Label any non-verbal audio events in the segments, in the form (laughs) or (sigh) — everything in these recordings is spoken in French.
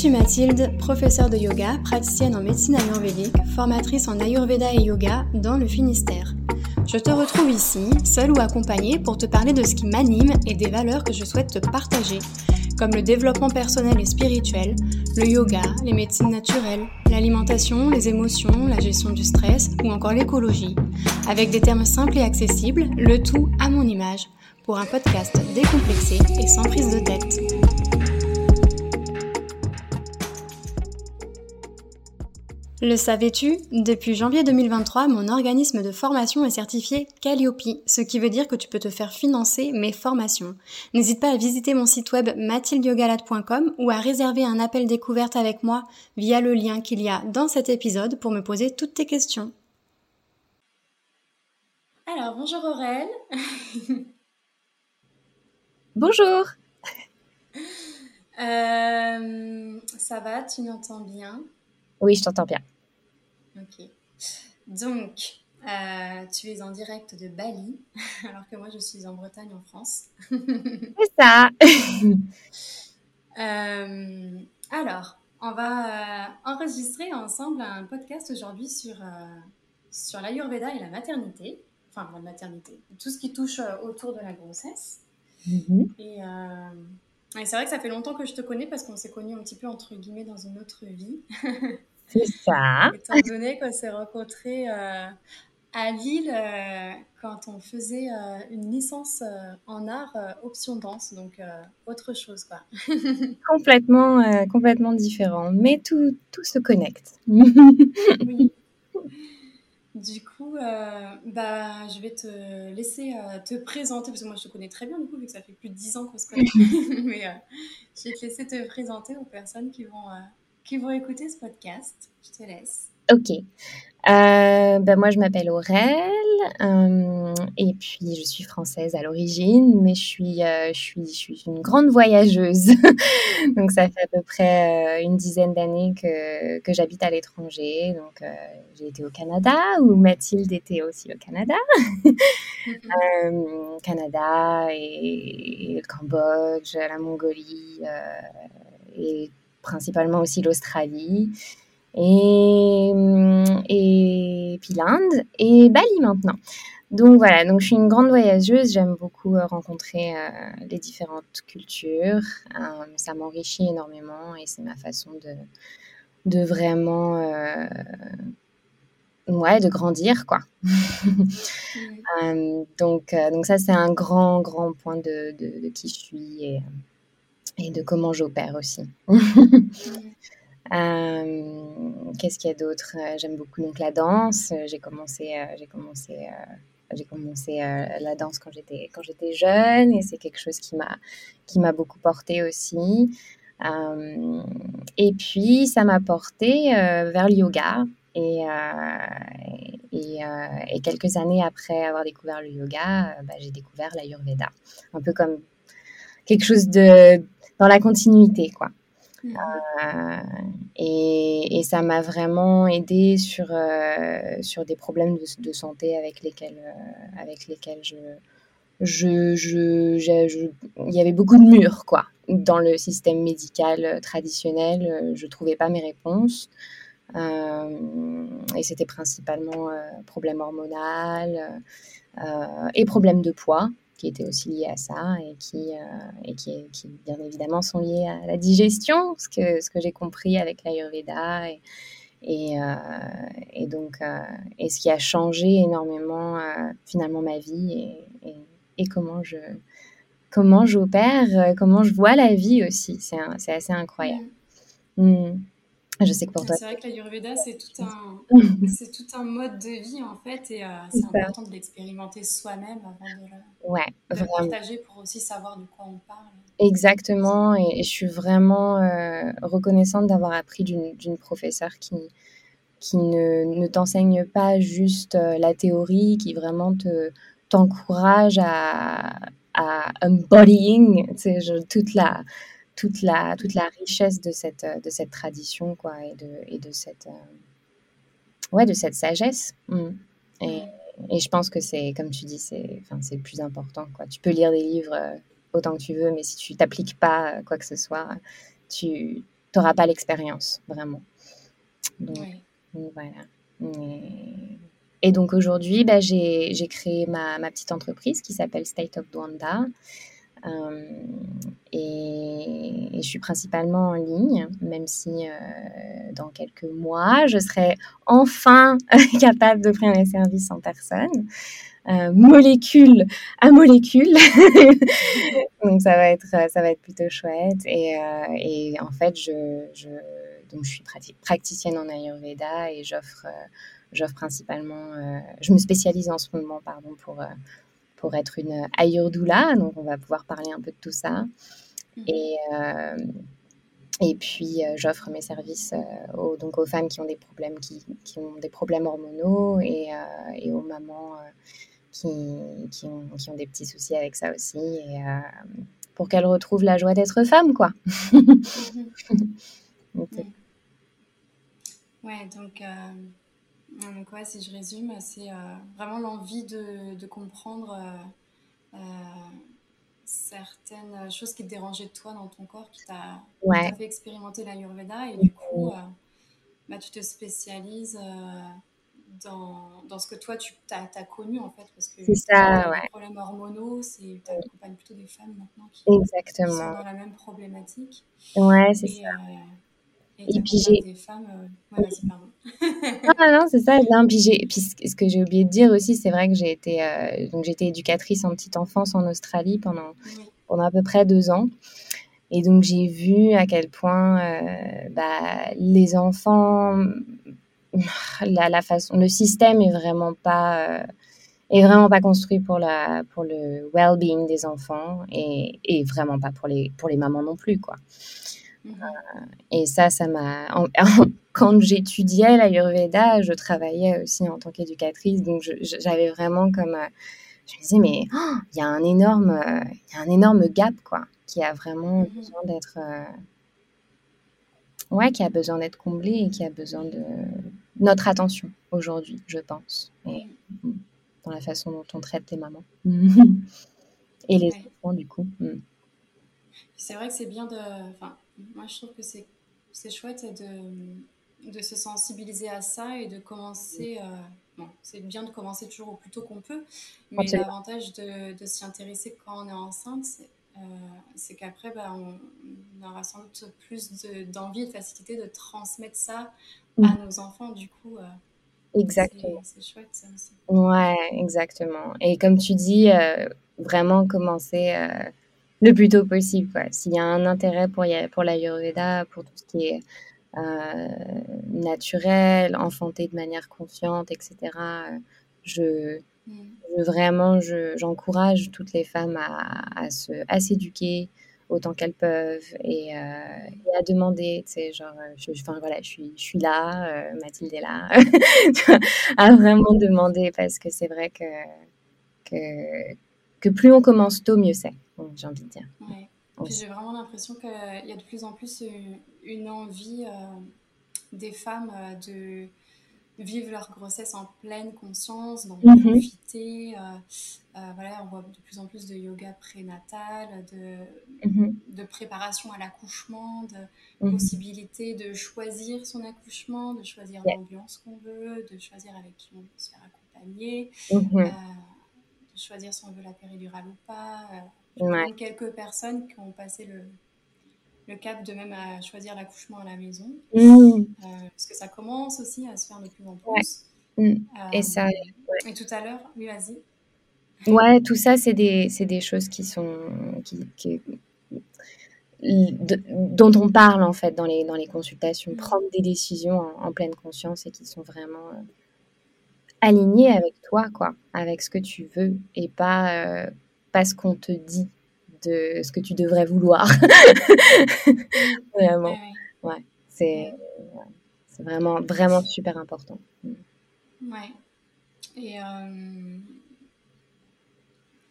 Suis Mathilde, professeure de yoga, praticienne en médecine ayurvédique, formatrice en ayurveda et yoga dans le Finistère. Je te retrouve ici, seule ou accompagnée, pour te parler de ce qui m'anime et des valeurs que je souhaite te partager, comme le développement personnel et spirituel, le yoga, les médecines naturelles, l'alimentation, les émotions, la gestion du stress ou encore l'écologie, avec des termes simples et accessibles, le tout à mon image, pour un podcast décomplexé et sans prise de tête. Le savais-tu Depuis janvier 2023, mon organisme de formation est certifié Calliope, ce qui veut dire que tu peux te faire financer mes formations. N'hésite pas à visiter mon site web mathildiogalade.com ou à réserver un appel découverte avec moi via le lien qu'il y a dans cet épisode pour me poser toutes tes questions. Alors, bonjour Aurèle. (laughs) bonjour. Euh, ça va, tu m'entends bien? Oui, je t'entends bien. Ok. Donc, euh, tu es en direct de Bali, (laughs) alors que moi je suis en Bretagne, en France. (laughs) C'est ça. Euh, alors, on va euh, enregistrer ensemble un podcast aujourd'hui sur, sur l'Ayurveda et la maternité. Enfin, la maternité, tout ce qui touche autour de la grossesse. Et, et c'est vrai que ça fait longtemps que je te connais parce qu'on s'est connus un petit peu entre guillemets dans une autre vie. (laughs) C'est ça. Étant donné qu'on s'est rencontrés euh, à Lille euh, quand on faisait euh, une licence en art option danse, donc autre chose quoi. (laughs) complètement, complètement différent, mais tout, tout se connecte. oui. Du coup, bah, je vais te laisser te présenter, parce que moi je te connais très bien du coup, vu que ça fait plus de 10 ans qu'on se connaît. (laughs) mais je vais te laisser te présenter aux personnes qui vont qui vont écouter ce podcast. Je te laisse. Ok. Euh, ben moi, je m'appelle Aurèle euh, et puis je suis française à l'origine, mais je suis, euh, je, suis, je suis une grande voyageuse. (laughs) donc, ça fait à peu près une dizaine d'années que, que j'habite à l'étranger. Donc, j'ai été au Canada où Mathilde était aussi au Canada. (laughs) (laughs) Canada et, et, le Cambodge, la Mongolie et principalement aussi l'Australie, et, et puis l'Inde, et Bali maintenant. Donc voilà, donc je suis une grande voyageuse, j'aime beaucoup euh, rencontrer euh, les différentes cultures, euh, ça m'enrichit énormément et c'est ma façon de, de vraiment ouais, de grandir, quoi. (laughs) donc, donc ça, c'est un grand, grand point de, de, de, qui je suis et, et de comment j'opère aussi. (laughs) Euh, qu'est-ce qu'il y a d'autre? Euh, J'aime beaucoup donc la danse. J'ai commencé, euh, j'ai commencé, j'ai commencé la danse quand j'étais quand j'étais jeune et c'est quelque chose qui m'a qui m'a beaucoup porté aussi. et puis ça m'a porté vers le yoga. Et, et, et, quelques années après avoir découvert le yoga, bah, j'ai découvert l'Ayurveda. Un peu comme quelque chose de dans la continuité, quoi. Mmh. Euh, et, et, ça m'a vraiment aidé sur, euh, sur des problèmes de, santé avec lesquels, euh, avec lesquels je, je, je, il y avait beaucoup de murs, quoi. Dans le système médical traditionnel, je trouvais pas mes réponses. et c'était principalement problème hormonal et problème de poids qui étaient aussi liés à ça et qui, euh, et qui, qui, bien évidemment sont liés à la digestion, ce que, ce que j'ai compris avec l'Ayurveda et, et, euh, et donc euh, et ce qui a changé énormément finalement ma vie et, et, comment je comment j'opère, comment je vois la vie aussi. C'est assez incroyable. Mm. Je sais que pour toi. C'est vrai que l'Ayurveda, c'est tout, un, (laughs) c'est tout un mode de vie, en fait, et euh, c'est important de l'expérimenter soi-même avant de le, ouais, de partager pour aussi savoir de quoi on parle. Exactement, et, je suis vraiment euh, reconnaissante d'avoir appris d'une professeure qui, qui ne, ne t'enseigne pas juste euh, la théorie, qui vraiment te t'encourage à, à embodying toute la toute la, toute la richesse de cette, de cette tradition quoi, et, de, et de, cette, euh, ouais, de cette sagesse. Mm. Et, et, je pense que c'est, comme tu dis, c'est, c'est le plus important. Quoi. Tu peux lire des livres euh, autant que tu veux, mais si tu t'appliques pas quoi que ce soit, tu, n'auras pas l'expérience, vraiment. Donc, voilà. Et, donc aujourd'hui, bah, j'ai créé ma, ma, petite entreprise qui s'appelle State of Douanda. Euh, et, je suis principalement en ligne, même si euh, dans quelques mois, je serai enfin (laughs) capable d'offrir mes services en personne. Euh, molécule à molécule. (laughs) donc ça va être ça va être plutôt chouette et, en fait je, je, donc je suis praticienne en Ayurveda et j'offre j'offre principalement je me spécialise en ce moment pardon pour pour être une Ayurdoula. Donc, on va pouvoir parler un peu de tout ça. Mhm. Et, euh, et puis, euh, j'offre mes services euh, aux, donc aux femmes qui ont des problèmes, qui, qui ont des problèmes hormonaux et, et aux mamans qui, qui, ont, qui, ont, des petits soucis avec ça aussi. Et, pour qu'elles retrouvent la joie d'être femme, quoi. (laughs) Mhm. Ouais, donc donc ouais, si je résume, c'est euh, vraiment l'envie de, de comprendre euh, euh, certaines choses qui te dérangeaient de toi dans ton corps, qui t'a fait expérimenter l'Ayurveda. Et du coup, bah, tu te spécialises dans, dans, ce que toi tu as, as, connu en fait. Parce que c'est ça ouais. les problèmes hormonaux c'est tu accompagnes plutôt des femmes maintenant qui, sont dans la même problématique. Ouais c'est ça. et, puis j'ai des femmes euh, pardon ah non, c'est ça. Non, puis, puis ce que j'ai oublié de dire aussi, c'est vrai que j'ai été, euh, donc j'étais éducatrice en petite enfance en Australie pendant, pendant à peu près deux ans. Et donc j'ai vu à quel point euh, bah, les enfants, (laughs) la, la, façon, le système est vraiment pas, euh, est vraiment pas construit pour la, pour le well-being des enfants et, et, vraiment pas pour les, pour les mamans non plus, quoi. Mhm. et ça, ça m'a. (laughs) Quand j'étudiais l'Ayurveda, je travaillais aussi en tant qu'éducatrice, donc j'avais vraiment comme. Euh, je me disais, mais oh, il y a un énorme, euh, y a un énorme gap, quoi, qui a vraiment mhm. besoin d'être. Euh, ouais, qui a besoin d'être comblé et qui a besoin de notre attention aujourd'hui, je pense. Et dans la façon dont on traite les mamans. (laughs) et les enfants, du coup. Mm. C'est vrai que c'est bien de. Enfin, moi, je trouve que c'est, c'est chouette de, de se sensibiliser à ça et de commencer. Euh, bon, c'est bien de commencer toujours au plus tôt qu'on peut, mais l'avantage de, de s'y intéresser quand on est enceinte, c'est, euh, c'est qu'après, bah, on, aura sans doute plus d'envie et de facilité de transmettre ça à mm. nos enfants. Du coup, euh, Exactement. C'est, chouette ça aussi. Ouais, exactement. Et comme tu dis, vraiment commencer le plus tôt possible. S'il y a un intérêt pour, pour l'Ayurveda, pour tout ce qui est euh, naturel, enfanté de manière consciente, etc., euh, je, je vraiment, j'encourage toutes les femmes à, à, se, à s'éduquer autant qu'elles peuvent et, euh, et, à demander, tu sais, genre, je, enfin, voilà, je suis, je suis là, Mathilde est là, (laughs) à vraiment demander parce que c'est vrai que, que, que plus on commence tôt, mieux c'est j'ai envie de dire. J'ai vraiment l'impression qu'il y a de plus en plus une, envie euh, des femmes euh, de vivre leur grossesse en pleine conscience, d'en mhm. profiter. Euh, voilà, on voit de plus en plus de yoga prénatal, de, mhm. de préparation à l'accouchement, de mhm. possibilité de choisir son accouchement, de choisir l'ambiance qu'on veut, de choisir avec qui on veut se faire accompagner, de choisir si on veut la péridurale ou pas. Ouais. quelques personnes qui ont passé le, le cap de même à choisir l'accouchement à la maison. Mmh. Euh, parce que ça commence aussi à se faire de plus en plus. Mmh. Euh, et ça. Et tout à l'heure, oui, vas-y. Ouais, tout ça, c'est des, des, choses qui sont. Qui, dont on parle en fait dans les, dans les consultations, mmh. prendre des décisions en, pleine conscience et qui sont vraiment euh, alignées avec toi, quoi, avec ce que tu veux et pas parce qu'on te dit de ce que tu devrais vouloir. (laughs) vraiment. Ouais. C'est vraiment, vraiment super important. Ouais. Et, euh,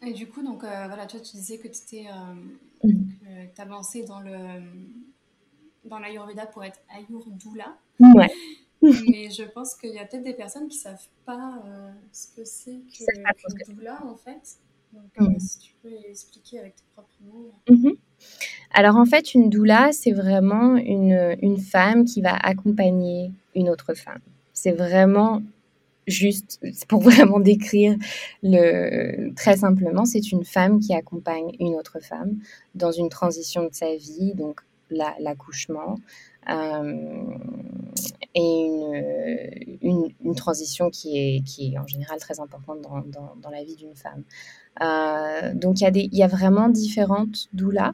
et du coup, donc, euh, voilà, toi, tu disais que tu euh, mm. avançais dans le dans l'Ayurveda pour être Ayurdoula. Ouais. (laughs) Mais je pense qu'il y a peut-être des personnes qui ne savent pas ce que c'est que, que doula, en fait. Donc, mm. euh, si tu peux expliquer avec tes propres mots. Mm-hmm. Alors en fait, une doula, c'est vraiment une, une femme qui va accompagner une autre femme. C'est vraiment juste pour (laughs) vraiment décrire le très simplement, c'est une femme qui accompagne une autre femme dans une transition de sa vie, donc l'accouchement. Euh, et une, une, transition qui est, qui est en général très importante dans, dans, la vie d'une femme. Euh, donc il y, a y a vraiment différentes doulas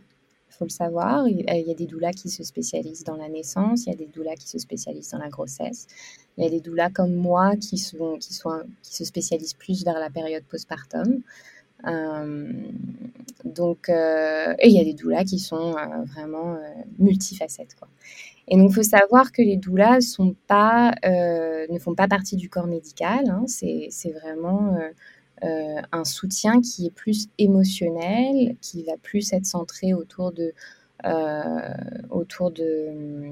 il faut le savoir. Il y a des doulas qui se spécialisent dans la naissance, il y a des doulas qui se spécialisent dans la grossesse. Il y a des doulas comme moi qui, sont, qui, sont, qui se spécialisent plus vers la période postpartum. Euh, donc, euh, et il y a des doulas qui sont euh, vraiment multifacettes. Et donc, il faut savoir que les doulas ne font pas partie du corps médical. Hein. C'est vraiment un soutien qui est plus émotionnel, qui va plus être centré autour de, autour de,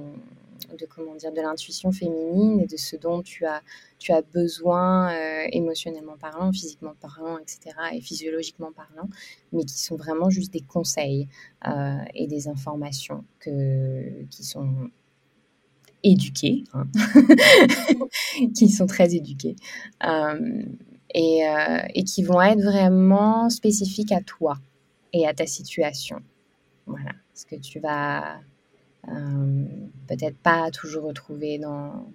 de, comment dire, de l'intuition féminine et de ce dont tu as, tu as besoin euh, émotionnellement parlant, physiquement parlant, etc., et physiologiquement parlant, mais qui sont vraiment juste des conseils et des informations que, qui sont éduquées, hein. (laughs) qui sont très éduquées et, euh, et, qui vont être vraiment spécifiques à toi et à ta situation. Voilà, ce que tu vas euh, peut-être pas toujours retrouver dans,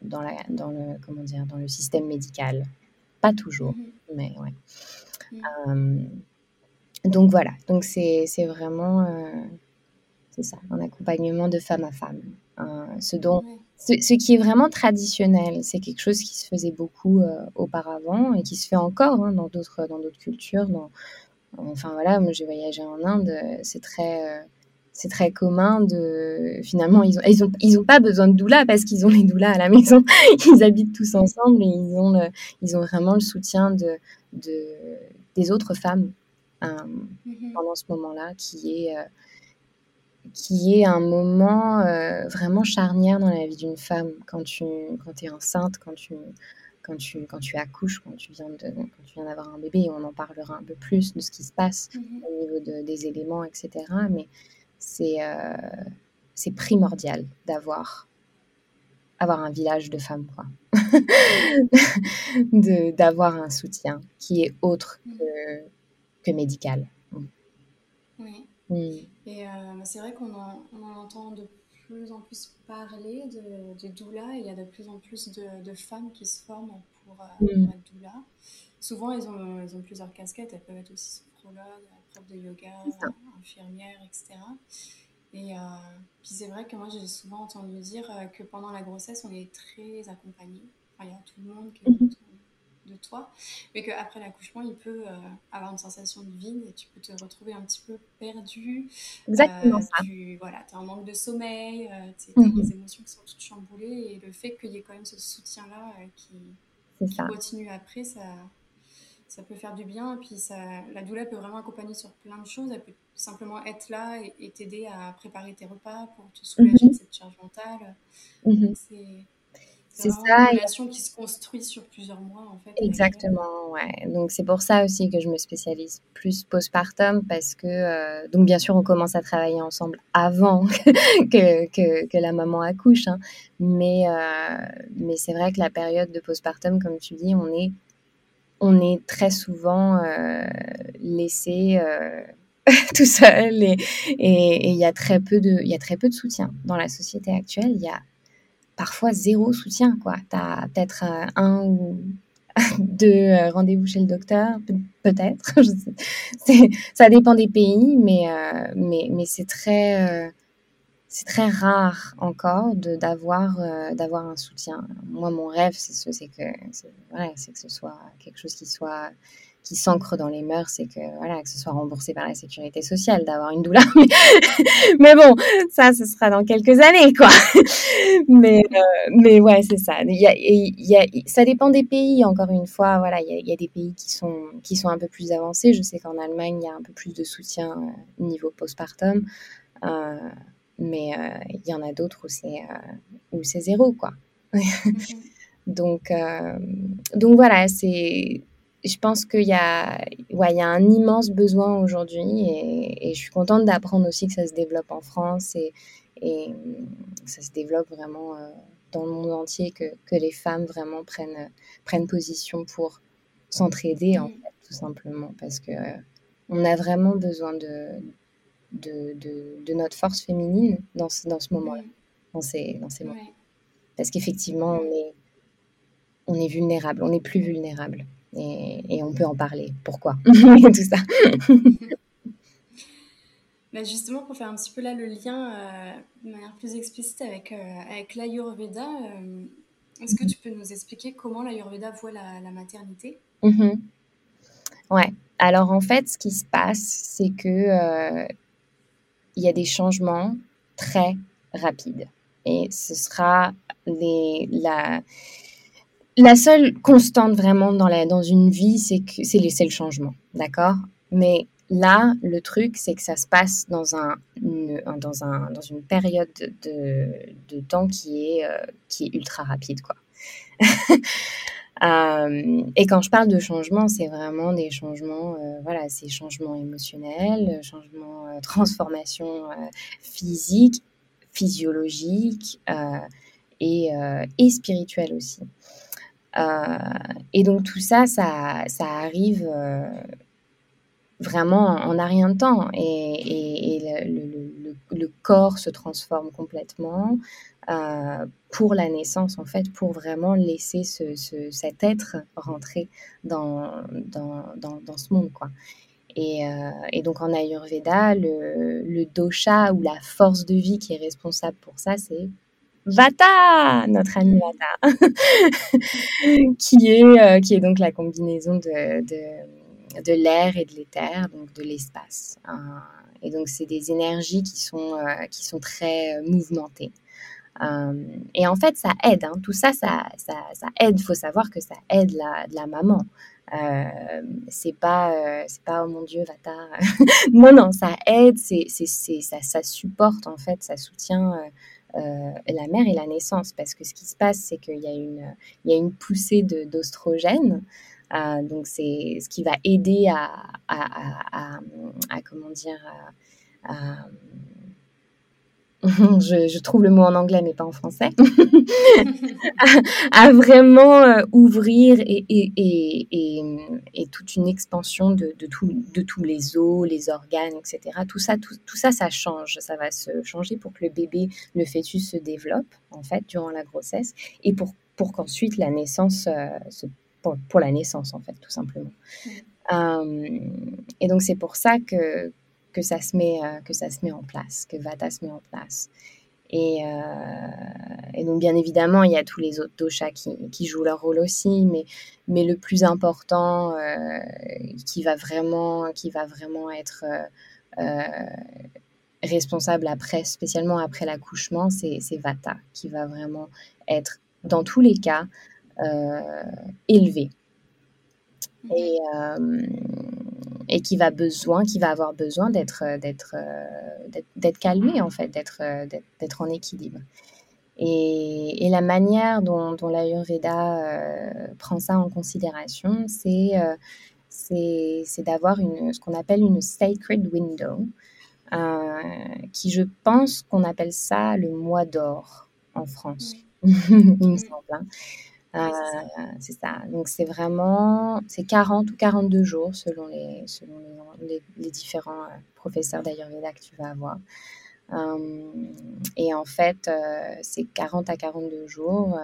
dans, la, dans, le, comment dire, dans le système médical. Pas toujours, mm-hmm. mais ouais. Mm-hmm. Euh, donc voilà, donc c'est vraiment c'est ça, un accompagnement de femme à femme. ce dont ce, qui est vraiment traditionnel, c'est quelque chose qui se faisait beaucoup euh, auparavant et qui se fait encore hein, dans d'autres dans d'autres cultures. Dans, enfin voilà, moi j'ai voyagé en Inde, c'est très euh, c'est très commun de finalement ils ont ils ont ils ont pas besoin de doula parce qu'ils ont les doulas à la maison, (laughs) ils habitent tous ensemble et ils ont ils ont vraiment le soutien de, de des autres femmes euh, mm-hmm. pendant ce moment-là qui est qui est un moment euh, vraiment charnière dans la vie d'une femme quand tu quand es enceinte, quand tu, quand, tu, quand tu accouches, quand tu viens d'avoir un bébé, on en parlera un peu plus de ce qui se passe mhm. au niveau de, des éléments, etc. Mais c'est euh, c'est primordial d'avoir avoir un village de femmes, quoi. (laughs) d'avoir un soutien qui est autre mhm. que, que médical. Oui. Mm. Et euh, c'est vrai qu'on en, entend de plus en plus parler de, de doula. Il y a de plus en plus de, de femmes qui se forment pour, euh, mm. être doula. Souvent, elles ont, elles ont plusieurs casquettes. Elles peuvent être aussi sophrologues, prof de yoga, infirmières, etc. Et euh, puis c'est vrai que moi, j'ai souvent entendu dire que pendant la grossesse, on est très accompagné. Enfin, il y a tout le monde qui est mm-hmm de toi, mais qu'après l'accouchement, il peut euh, avoir une sensation de vide et tu peux te retrouver un petit peu perdu. Exactement euh, Tu voilà, as un manque de sommeil, euh, tu as mhm. des émotions qui sont toutes chamboulées et le fait qu'il y ait quand même ce soutien-là qui, continue après, ça, ça peut faire du bien. Et puis ça, la douleur peut vraiment accompagner sur plein de choses. Elle peut simplement être là et t'aider à préparer tes repas pour te soulager mhm. de cette charge mentale. Mhm. C'est c'est ça. Une relation qui se construit sur plusieurs mois, en fait. Exactement, ouais. Donc, c'est pour ça aussi que je me spécialise plus postpartum parce que, euh, donc, bien sûr, on commence à travailler ensemble avant (laughs) que, que, que la maman accouche. Hein. Mais, euh, mais c'est vrai que la période de postpartum, comme tu dis, on est, on est très souvent euh, laissé. (laughs) tout seul et il y a très peu de y a très peu de soutien dans la société actuelle il y a parfois zéro soutien. quoi. Tu as peut-être euh, un ou (laughs) deux euh, rendez-vous chez le docteur, peut-être. (laughs) ça dépend des pays, mais, euh, mais, mais c'est très, c'est très rare encore d'avoir d'avoir un soutien. Moi, mon rêve, c'est que, voilà, que ce soit quelque chose qui soit qui s'ancre dans les mœurs, c'est que voilà que ce soit remboursé par la sécurité sociale d'avoir une douleur. (laughs) Mais, bon, ça, ce sera dans quelques années, quoi. (laughs) mais euh, mais ouais, c'est ça. Y a, ça dépend des pays. Encore une fois, voilà, il y, a, des pays qui sont qui sont un peu plus avancés. Je sais qu'en Allemagne, il y a un peu plus de soutien euh, niveau postpartum. Euh, mais euh, il y en a d'autres où c'est où c'est zéro, quoi. (laughs) donc donc voilà, c'est je pense qu'il y a, ouais, il y a un immense besoin aujourd'hui et, et, je suis contente d'apprendre aussi que ça se développe en France et, et ça se développe vraiment dans le monde entier, que, que les femmes vraiment prennent, prennent position pour s'entraider, en fait, tout simplement, parce que on a vraiment besoin de, de, de, notre force féminine dans ce, dans ce moment-là, dans ces, dans ces moments. Parce qu'effectivement, on est, on est vulnérable, on n'est plus vulnérable. Et, et, on peut en parler. Pourquoi? (laughs) (laughs) Tout ça. Bah, justement, pour faire un petit peu là le lien euh, de manière plus explicite avec, euh, avec l'Ayurveda, euh, est-ce que tu peux nous expliquer comment l'Ayurveda voit la, la maternité? Mm Ouais. Alors en fait, ce qui se passe, c'est que il y a des changements très rapides. Et ce sera la, la seule constante vraiment dans, la, dans une vie, c'est que c'est le changement, d'accord? Mais là, le truc, c'est que ça se passe dans, un, une, dans, un, dans une période de, de temps qui est, euh, qui est ultra rapide, quoi. (laughs) Euh, et quand je parle de changement, c'est vraiment des changements, euh, voilà, c'est changements émotionnels, changements, euh, (laughs) transformation physique, physiologique et, et spirituelle aussi. et donc tout ça, ça, ça arrive vraiment en un rien de temps et, le, corps se transforme complètement. Euh, pour la naissance, en fait, pour vraiment laisser ce, cet être rentrer dans, ce monde, quoi. Et, euh, et, donc en Ayurveda, le, le, dosha ou la force de vie qui est responsable pour ça, c'est Vata, notre ami Vata, (laughs) qui, est, euh, qui est donc la combinaison de, l'air et de l'éther, donc de l'espace. Et donc c'est des énergies qui sont, qui sont très mouvementées. Euh, et en fait, ça aide. Hein. Tout ça, ça, ça, aide. Il faut savoir que ça aide la, la maman. Euh, c'est pas, euh, c'est pas oh mon Dieu, Vata. (laughs) non, non, ça aide. C'est, c'est, ça, ça supporte en fait, ça soutient euh, la mère et la naissance. Parce que ce qui se passe, c'est qu'il y a une, il y a une poussée de, d'ostrogène. Donc c'est ce qui va aider à, comment dire, (laughs) à je, trouve le mot en anglais mais pas en français, (laughs) à, vraiment euh, ouvrir et, toute une expansion de, tous les os, les organes, etc. Tout ça, tout, ça, ça change. Ça va se changer pour que le bébé, le fœtus se développe, en fait, durant la grossesse, et pour, pour qu'ensuite la naissance, euh, se, pour, la naissance, en fait, tout simplement. Euh, et donc, c'est pour ça que, que ça se met, euh, que ça se met en place, que Vata se met en place. Et, euh, et, donc, bien évidemment, il y a tous les autres doshas qui, qui jouent leur rôle aussi, mais, mais le plus important, euh, qui, va vraiment, qui va vraiment être responsable après, spécialement après l'accouchement, c'est Vata, qui va vraiment être, dans tous les cas, élevé. Et, et qui va besoin, qui va avoir besoin d'être euh, d'être euh, d'être calmé en fait, d'être euh, d'être en équilibre. Et, la manière dont, dont l'Ayurveda prend ça en considération, c'est c'est d'avoir ce qu'on appelle une sacred window, qui je pense qu'on appelle ça le mois d'or en France, (laughs) il me semble. Hein. Euh, c'est ça. Donc c'est vraiment, c'est 40 ou 42 jours selon les, selon les, les, différents euh, professeurs d'Ayurveda que tu vas avoir. Euh, et en fait, c'est 40 à 42 jours.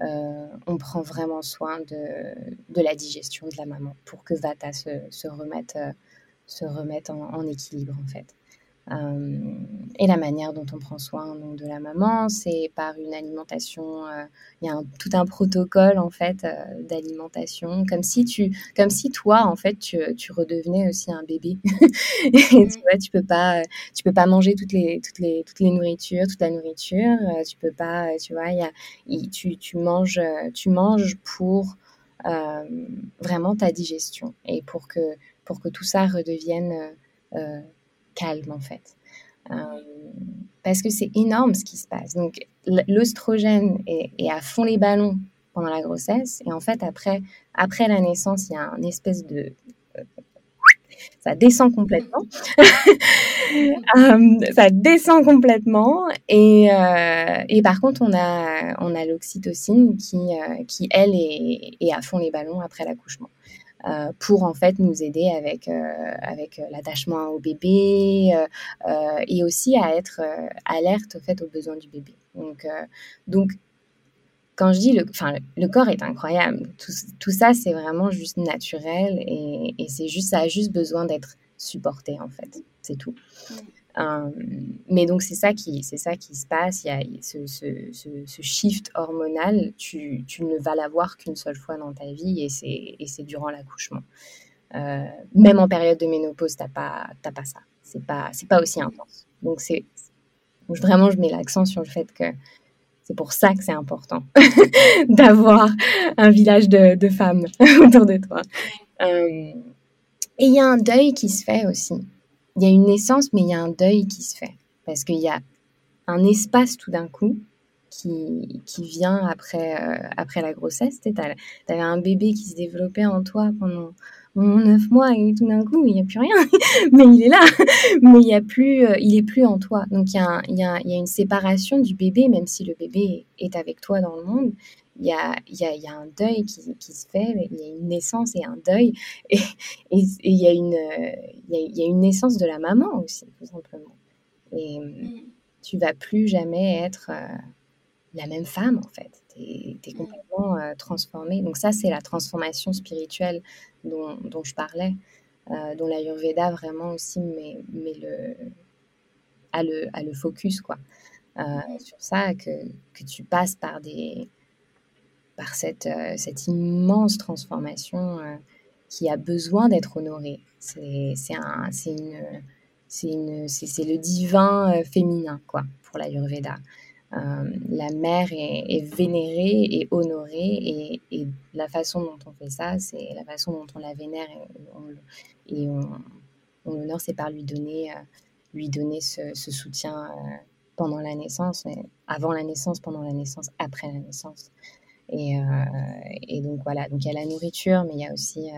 on prend vraiment soin de, de, la digestion de la maman pour que Vata se, se remette, se remette en, en équilibre en fait. Euh, et la manière dont on prend soin donc, de la maman, c'est par une alimentation. Euh, il y a tout un protocole en fait euh, d'alimentation, comme si tu, comme si toi en fait tu, tu redevenais aussi un bébé. (laughs) et, tu mmh. vois, tu peux pas, tu peux pas manger toutes les, toutes les, toutes les nourritures, toute la nourriture. tu peux pas, tu vois, y a, tu, tu manges, tu manges pour vraiment ta digestion et pour que, pour que tout ça redevienne calme en fait. Euh, parce que c'est énorme ce qui se passe. Donc l'oestrogène est, à fond les ballons pendant la grossesse. Et en fait, après, après la naissance, il y a une espèce de ça descend complètement. (laughs) Euh, ça descend complètement. Et, euh, et, par contre, on a, on a l'oxytocine qui, euh, qui, elle, est, est, à fond les ballons après l'accouchement. Pour en fait nous aider avec, avec l'attachement au bébé et aussi à être alerte au fait aux besoins du bébé. Donc, donc quand je dis le, enfin, le corps est incroyable, tout, tout ça c'est vraiment juste naturel et, et c'est juste, ça a juste besoin d'être supporté en fait, c'est tout. Euh, mais donc c'est ça qui c'est ça qui se passe. Il y a ce, ce, ce, shift hormonal. Tu, tu ne vas l'avoir qu'une seule fois dans ta vie et c'est et c'est durant l'accouchement. Euh, même en période de ménopause, t'as pas t'as pas ça. C'est pas c'est pas aussi intense. Donc c'est vraiment je mets l'accent sur le fait que c'est pour ça que c'est important (laughs) d'avoir un village de, femmes (laughs) autour de toi. Euh, et il y a un deuil qui se fait aussi. Il y a une naissance, mais il y a un deuil qui se fait. Parce qu'il y a un espace tout d'un coup qui, qui vient après, euh, après la grossesse. Tu avais un bébé qui se développait en toi pendant neuf mois et tout d'un coup, il n'y a plus rien. (laughs) mais il est là. mais il y a plus, euh, il est plus en toi. Donc y a, il y a une séparation du bébé, même si le bébé est avec toi dans le monde. Il y a, il y a, il y a un deuil qui, qui, se fait, il y a une naissance et un deuil, et, il, y a une, y a, naissance de la maman aussi, tout simplement. Et mm. tu vas plus jamais être euh, la même femme, en fait. Tu es, complètement euh, transformée. Donc ça, c'est la transformation spirituelle dont, dont je parlais, euh, dont l'Ayurveda vraiment aussi met, met le, a, le, a le focus quoi, euh, sur ça, que, que, tu passes par, des, par cette, euh, cette immense transformation qui a besoin d'être honorée. C'est le divin féminin quoi, pour l'Ayurveda. Euh, la mère est, vénérée et honorée et, la façon dont on fait ça, c'est la façon dont on la vénère et on, l'honore, c'est par lui donner, euh, lui donner ce, soutien euh, pendant la naissance, avant la naissance, pendant la naissance, après la naissance. Et, donc voilà, donc il y a la nourriture, mais il y a aussi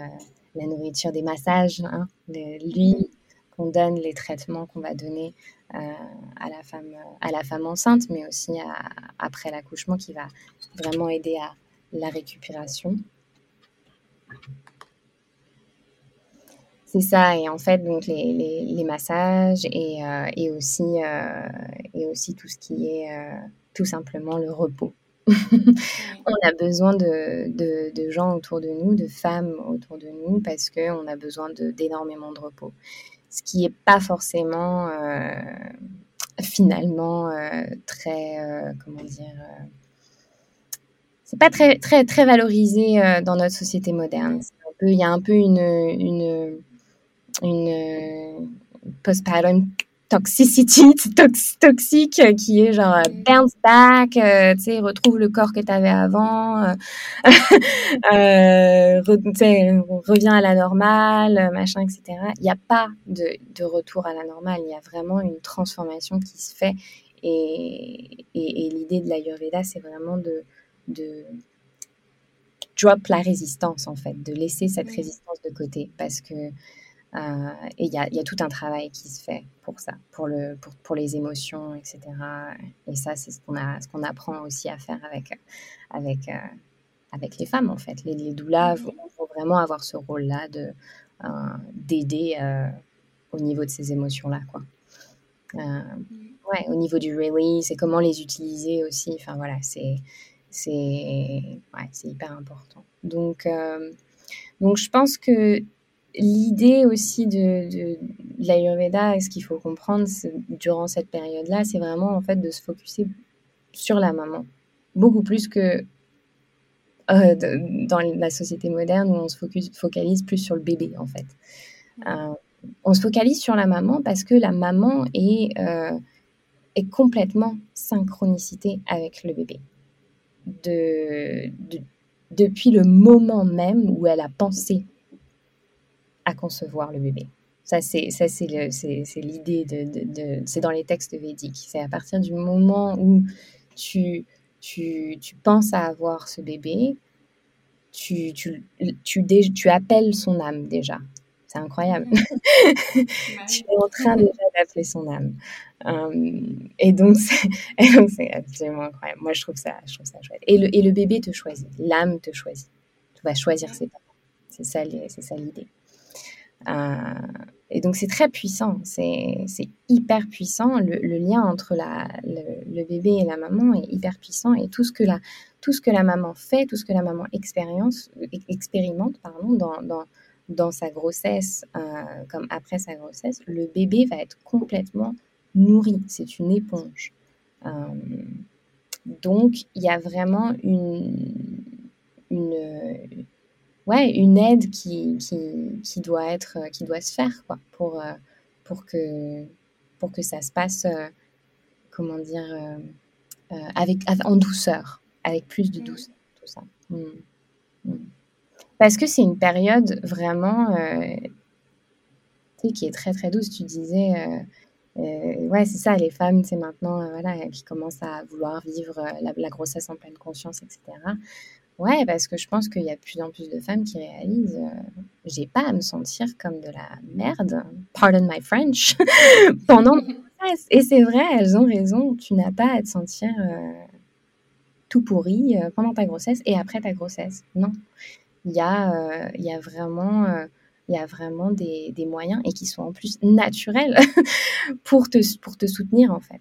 la nourriture des massages, hein, l'huile qu'on donne, les traitements qu'on va donner euh, à, la femme, à la femme enceinte, mais aussi après l'accouchement qui va vraiment aider à la récupération. C'est ça, et en fait, donc les, massages et, euh, aussi, euh, et aussi tout ce qui est tout simplement le repos. (laughs) on a besoin de, de, gens autour de nous, de femmes autour de nous, parce qu'on a besoin d'énormément de repos ce qui n'est pas forcément euh, finalement euh, très, euh, comment dire, c'est pas très, très, très valorisé dans notre société moderne. il y a un peu une, une, une postpartum toxicity, (laughs) toxique, euh, qui est genre euh, bounce back, euh, tu sais, retrouve le corps que tu avais avant, euh, (laughs) reviens à la normale, machin, etc. Il n'y a pas de, de, retour à la normale, il y a vraiment une transformation qui se fait. Et, et, et l'idée de l'Ayurveda, c'est vraiment de, de drop la résistance, en fait, de laisser cette résistance de côté, parce que euh, et il y a, y a, tout un travail qui se fait pour ça, pour, le, pour, pour les émotions, etc. Et ça, c'est ce qu'on qu'on apprend aussi à faire avec, avec, euh, avec les femmes, en fait. Les, les doulas vont, vraiment avoir ce rôle-là de, euh, d'aider au niveau de ces émotions-là, quoi. ouais, au niveau du release et comment les utiliser aussi. Enfin, voilà, c'est, c'est, ouais, c'est hyper important. Donc, donc, je pense que l'idée aussi de, de, l'Ayurveda, et ce qu'il faut comprendre durant cette période-là, c'est vraiment en fait de se focuser sur la maman, beaucoup plus que euh, dans la société moderne où on se focus, focalise plus sur le bébé en fait. Euh, on se focalise sur la maman parce que la maman est, euh, est complètement synchronicité avec le bébé. De, de, depuis le moment même où elle a pensé à concevoir le bébé. Ça, c'est, ça, c'est, l'idée de, de, c'est dans les textes védiques. C'est à partir du moment où tu, tu, tu penses à avoir ce bébé, tu, tu, tu, tu appelles son âme déjà. C'est incroyable. (laughs) tu es en train déjà d'appeler son âme. Euh, et donc, c'est absolument incroyable. Moi, je trouve ça, je trouve ça chouette. Et le, et le bébé te choisit, l'âme te choisit. Tu vas choisir ses parents. C'est ça, ça l'idée. Euh, et donc c'est très puissant, c'est hyper puissant. Le, lien entre la, le, bébé et la maman est hyper puissant et tout ce que la, tout ce que la maman fait, tout ce que la maman expérimente pardon, dans, dans, dans sa grossesse euh, comme après sa grossesse, le bébé va être complètement nourri. C'est une éponge. Euh, donc il y a vraiment une ouais, une aide qui, qui, qui, doit être, euh, qui doit se faire quoi, pour, euh, pour, que, pour que ça se passe, euh, comment dire, avec, en douceur, avec plus de mmh. douceur, tout ça. Mmh. Mmh. Parce que c'est une période vraiment qui est très très douce. Tu disais, ouais, c'est ça, les femmes, c'est maintenant voilà, qui commencent à vouloir vivre la, la, grossesse en pleine conscience, etc. Ouais, parce que je pense qu'il y a de plus en plus de femmes qui réalisent euh, j'ai pas à me sentir comme de la merde, pardon my French, (laughs) pendant ma grossesse. Et c'est vrai, elles ont raison, tu n'as pas à te sentir euh, tout pourri euh, pendant ta grossesse et après ta grossesse. Non. Il y a, il y a vraiment, il y a vraiment des, des, moyens et qui sont en plus naturels (laughs) pour, te, pour te soutenir en fait.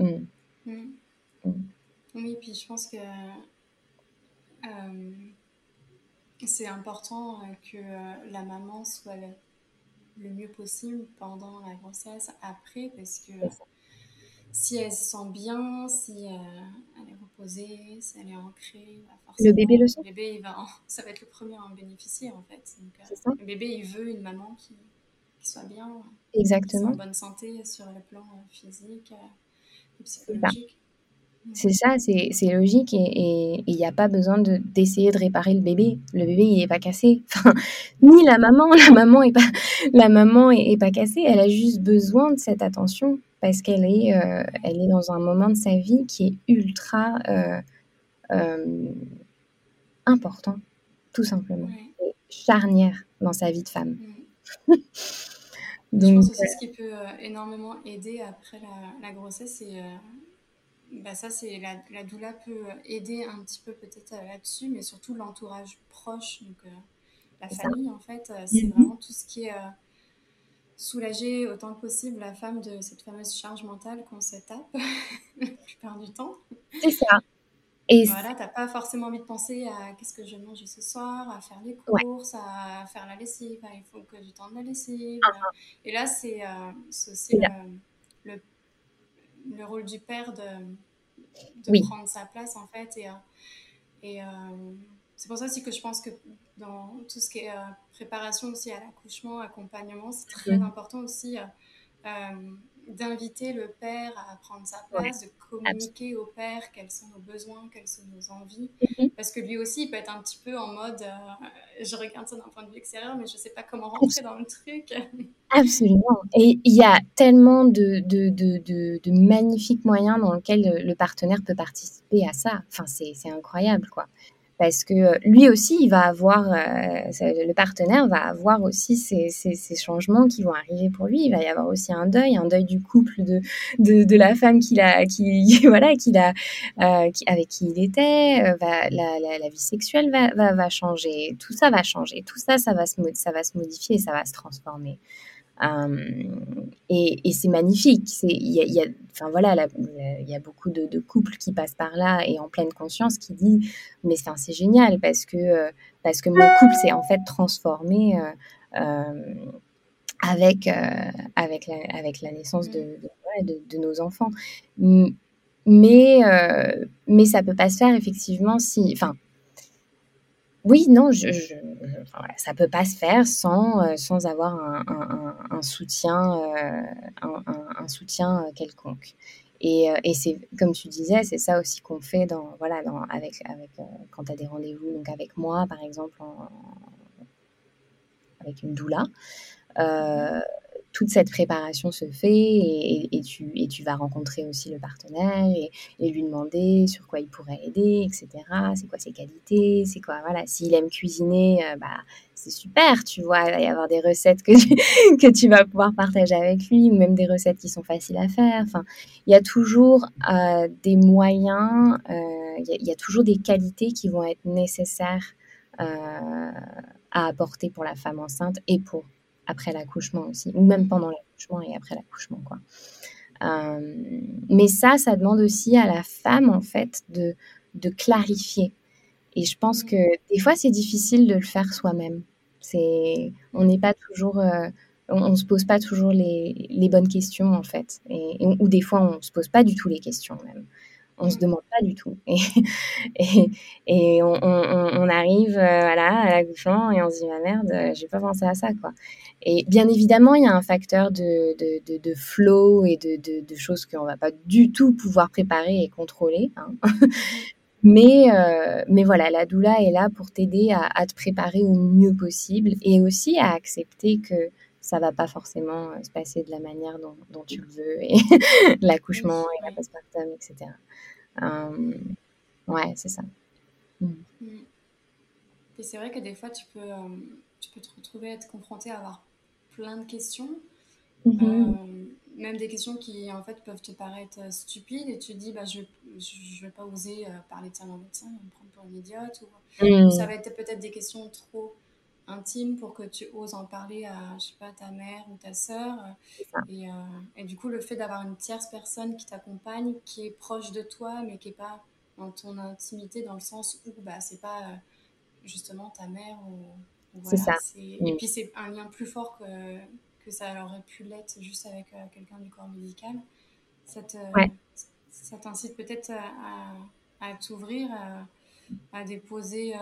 Mmh. Mmh. Mmh. Oui, puis je pense que euh, c'est important euh, que euh, la maman soit le, mieux possible pendant la grossesse, après, parce que si elle se sent bien, si elle est reposée, si elle est ancrée, bah, le bébé le sent. Le bébé, il va (laughs) ça va être le premier à en bénéficier en fait. le bébé, il veut une maman qui, qui soit bien, Exactement. en bonne santé sur le plan physique et psychologique. C'est ça, c'est logique et il n'y a pas besoin d'essayer de, réparer le bébé. Le bébé, il n'est pas cassé. (laughs) Enfin, ni la maman, la maman n'est pas, la maman est, pas cassée. Elle a juste besoin de cette attention parce qu'elle est, euh, elle est dans un moment de sa vie qui est ultra euh, euh, important, tout simplement. charnière dans sa vie de femme. Donc, (laughs) Je pense aussi ce qui peut énormément aider après la, la grossesse, c'est bah ça, c'est la, la, doula peut aider un petit peu peut-être euh, là-dessus, mais surtout l'entourage proche, donc euh, la famille en fait, euh, c'est mhm. vraiment tout ce qui est soulager autant que possible la femme de cette fameuse charge mentale qu'on se tape (laughs) la plupart du temps. C'est ça. Et voilà, t'as pas forcément envie de penser à qu'est-ce que je vais manger ce soir, à faire les courses, à faire la lessive, il faut que je tende la lessive. Ah. Et là, c'est aussi le le rôle du père de, de prendre sa place en fait. Et, euh, et euh, c'est pour ça aussi que je pense que dans tout ce qui est euh, préparation aussi à l'accouchement, accompagnement, c'est très important aussi d'inviter le père à prendre sa place, de communiquer au père quels sont nos besoins, quelles sont nos envies. Mm-hmm. Parce que lui aussi, il peut être un petit peu en mode je regarde ça d'un point de vue extérieur, mais je ne sais pas comment rentrer dans le truc. (laughs) Absolument. Et il y a tellement de, de, de, de, magnifiques moyens dans lesquels le partenaire peut participer à ça. Enfin, c'est incroyable, quoi. Parce que euh, lui aussi, il va avoir, euh, le partenaire va avoir aussi ces, ces, ces, changements qui vont arriver pour lui. Il va y avoir aussi un deuil, un deuil du couple de, de, de la femme qu'il a, qui, (laughs) voilà, qu'il a, euh, avec qui il était. Va, la, la, la, vie sexuelle va, va, va changer. Tout ça va changer. Tout ça, ça va se, ça va se modifier, ça va se transformer. Euh, et, c'est magnifique. Il y a, beaucoup de, couples qui passent par là et en pleine conscience qui disent mais c'est génial parce que parce que mon couple s'est en fait transformé euh, avec avec la, naissance de, de, de nos enfants. Mais mais ça peut pas se faire effectivement si, enfin oui, non, je, je, ça peut pas se faire sans, euh, sans avoir un, un, soutien, euh, un, soutien euh, quelconque. Et, et c'est comme tu disais, c'est ça aussi qu'on fait dans, voilà, dans, avec, avec, quand tu as des rendez-vous, donc avec moi, par exemple, avec une doula toute cette préparation se fait et, tu, vas rencontrer aussi le partenaire et, lui demander sur quoi il pourrait aider, etc. C'est quoi ses qualités, c'est quoi, voilà, s'il aime cuisiner, euh, bah, c'est super, tu vois, il va y avoir des recettes que tu, (laughs) que tu vas pouvoir partager avec lui, ou même des recettes qui sont faciles à faire. Enfin, il y a toujours euh, des moyens, euh, il y, a toujours des qualités qui vont être nécessaires à apporter pour la femme enceinte et pour après l'accouchement aussi, ou même pendant l'accouchement et après l'accouchement, quoi. Euh, mais ça, ça demande aussi à la femme, en fait, de, de clarifier. Et je pense que des fois, c'est difficile de le faire soi-même. C'est, on n'est pas toujours, euh, on, se pose pas toujours les, les bonnes questions, en fait. Et, ou des fois, on se pose pas du tout les questions, même on se demande pas du tout. Et, (laughs) et, et on, on, arrive euh, voilà, à l'accouchement et on se dit, ma merde, euh, j'ai pas pensé à ça, quoi. Et bien évidemment, il y a un facteur de, de, de, de flow et de, de, choses qu'on va pas du tout pouvoir préparer et contrôler. Hein. (laughs) Mais, euh, mais voilà, la doula est là pour t'aider à, à, te préparer au mieux possible et aussi à accepter que ça va pas forcément se passer de la manière dont, dont tu le veux, et (laughs) l'accouchement et la postpartum, etc. Euh, ouais, c'est ça. Mm. Mm. Et c'est vrai que des fois, tu peux, euh, tu peux te retrouver à être confronté à avoir plein de questions. Euh, même des questions qui en fait peuvent te paraître stupides et tu te dis bah, je ne vais pas oser parler de ça à mon médecin, me prendre pour une idiote ou, mm. ça va être peut-être des questions trop intime pour que tu oses en parler à, je sais pas, ta mère ou ta sœur. Et, euh, et, du coup, le fait d'avoir une tierce personne qui t'accompagne, qui est proche de toi, mais qui n'est pas dans ton intimité, dans le sens où bah, c'est pas euh, justement ta mère. Ou, voilà, ça. Et puis, c'est un lien plus fort que, que ça aurait pu l'être juste avec euh, quelqu'un du corps médical. Ça t'incite peut-être à, à, t'ouvrir, à, déposer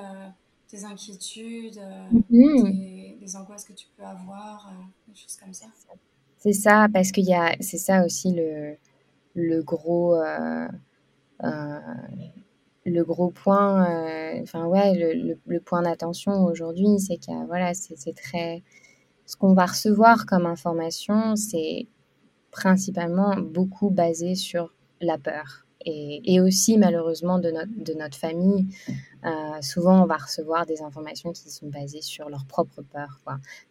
des inquiétudes, euh, mhm. des, angoisses que tu peux avoir, euh, des choses comme ça. C'est ça, parce qu'il y a, c'est ça aussi le, le gros, euh, le gros point, enfin ouais, le, le, point d'attention aujourd'hui, c'est que voilà, c'est très, ce qu'on va recevoir comme information, c'est principalement beaucoup basé sur la peur et, aussi malheureusement de notre, famille. Euh, souvent, on va recevoir des informations qui sont basées sur leurs propres peurs.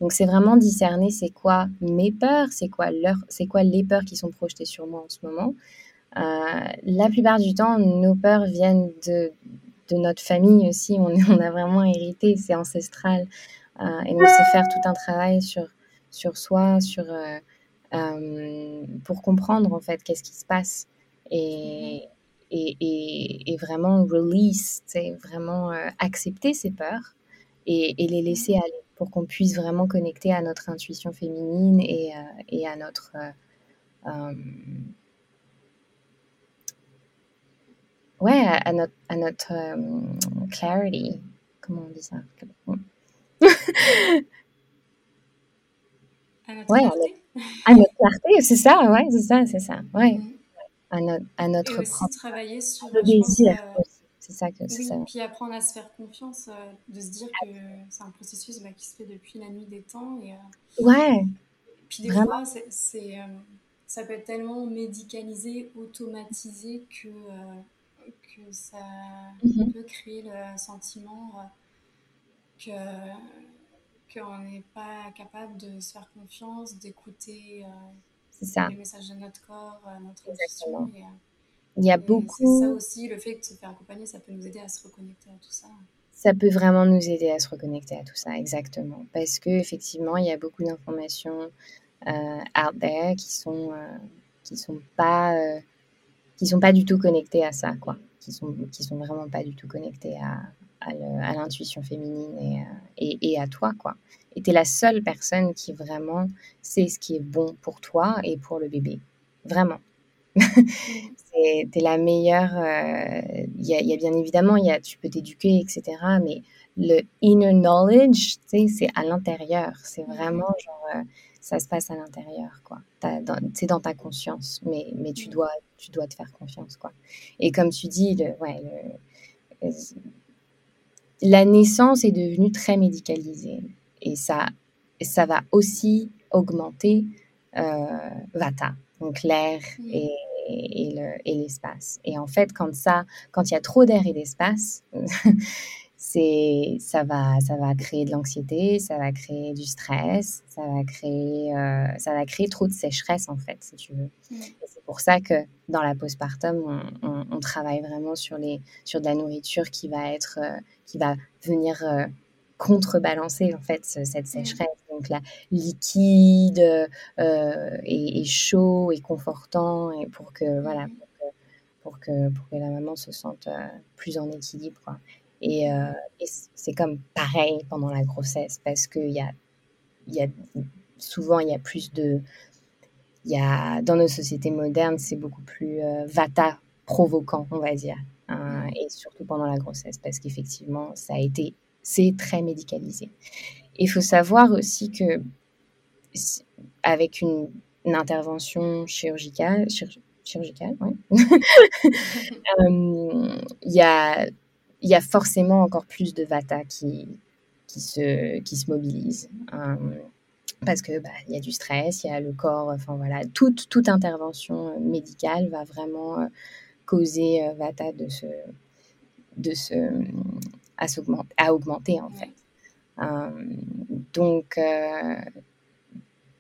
Donc, c'est vraiment discerner c'est quoi mes peurs, c'est quoi, leur, quoi les peurs qui sont projetées sur moi en ce moment. Euh, la plupart du temps, nos peurs viennent de, de notre famille aussi. On, (laughs) on a vraiment hérité, c'est ancestral. Euh, et donc, c'est faire tout un travail sur, sur soi, sur, pour comprendre en fait qu'est-ce qui se passe et, et, et, vraiment release, vraiment euh, accepter ses peurs et, les laisser aller pour qu'on puisse vraiment connecter à notre intuition féminine et, euh, et à notre euh, ouais à, notre à notre clarity. Comment on dit ça? À notre clarté. à notre clarté c'est ça ouais c'est ça c'est ça ouais. Mm à, notre et aussi travailler sur le désir. c'est ça que oui, ça. Puis apprendre à se faire confiance, euh, de se dire que c'est un processus bah, qui se fait depuis la nuit des temps. Et, euh, ouais. Puis des fois, c'est, euh, ça peut être tellement médicalisé, automatisé que, que ça mm-hmm. peut créer le sentiment que qu'on n'est pas capable de se faire confiance, d'écouter ça. Les messages de notre corps, euh, notre intuition. Euh, Il y a beaucoup. C'est ça aussi, le fait de se faire accompagner, ça peut nous aider à se reconnecter à tout ça. Ça peut vraiment nous aider à se reconnecter à tout ça, exactement. Parce que effectivement, il y a beaucoup d'informations euh, out there qui sont qui sont pas qui sont pas du tout connectées à ça, quoi. Qui sont qui sont vraiment pas du tout connectées à, à l'intuition féminine et, et, et, à toi, quoi. Et tu es la seule personne qui vraiment sait ce qui est bon pour toi et pour le bébé. Vraiment. (laughs) tu es la meilleure. Il euh, y, a, y, a, bien évidemment, y a, tu peux t'éduquer, etc. Mais le inner knowledge, c'est à l'intérieur. C'est vraiment genre, euh, ça se passe à l'intérieur, quoi. C'est dans ta conscience, mais, mais tu, dois, tu dois te faire confiance, quoi. Et comme tu dis, le, ouais, le, la naissance est devenue très médicalisée et ça, ça va aussi augmenter Vata, donc l'air et, et l'espace. Et, en fait, quand ça, quand il y a trop d'air et d'espace, (laughs) c'est ça va ça va créer de l'anxiété, ça va créer du stress, ça va créer euh, ça va créer trop de sécheresse en fait, si tu veux. Mmh. C'est pour ça que dans la postpartum, on, on, travaille vraiment sur les sur de la nourriture qui va être euh, qui va venir euh, contrebalancer en fait cette mmh. sécheresse. Donc la liquide et, chaud et confortant et pour que voilà mmh. pour que, pour que, la maman se sente plus en équilibre. Quoi. Et, euh, c'est comme pareil pendant la grossesse parce que y a, y a, souvent, il y a plus de. Y a, dans nos sociétés modernes, c'est beaucoup plus euh, vata provoquant, on va dire. Hein, et surtout pendant la grossesse parce qu'effectivement, ça a été. C'est très médicalisé. Il faut savoir aussi que avec une, intervention chirurgicale, chirurgicale, (laughs) (laughs) euh, il y a il y a forcément encore plus de Vata qui, qui, se, qui se mobilise. Euh, parce que bah, y a du stress, il y a le corps, enfin voilà, toute, toute intervention médicale va vraiment euh, causer euh, Vata de se, de se, à, à augmenter en fait. donc,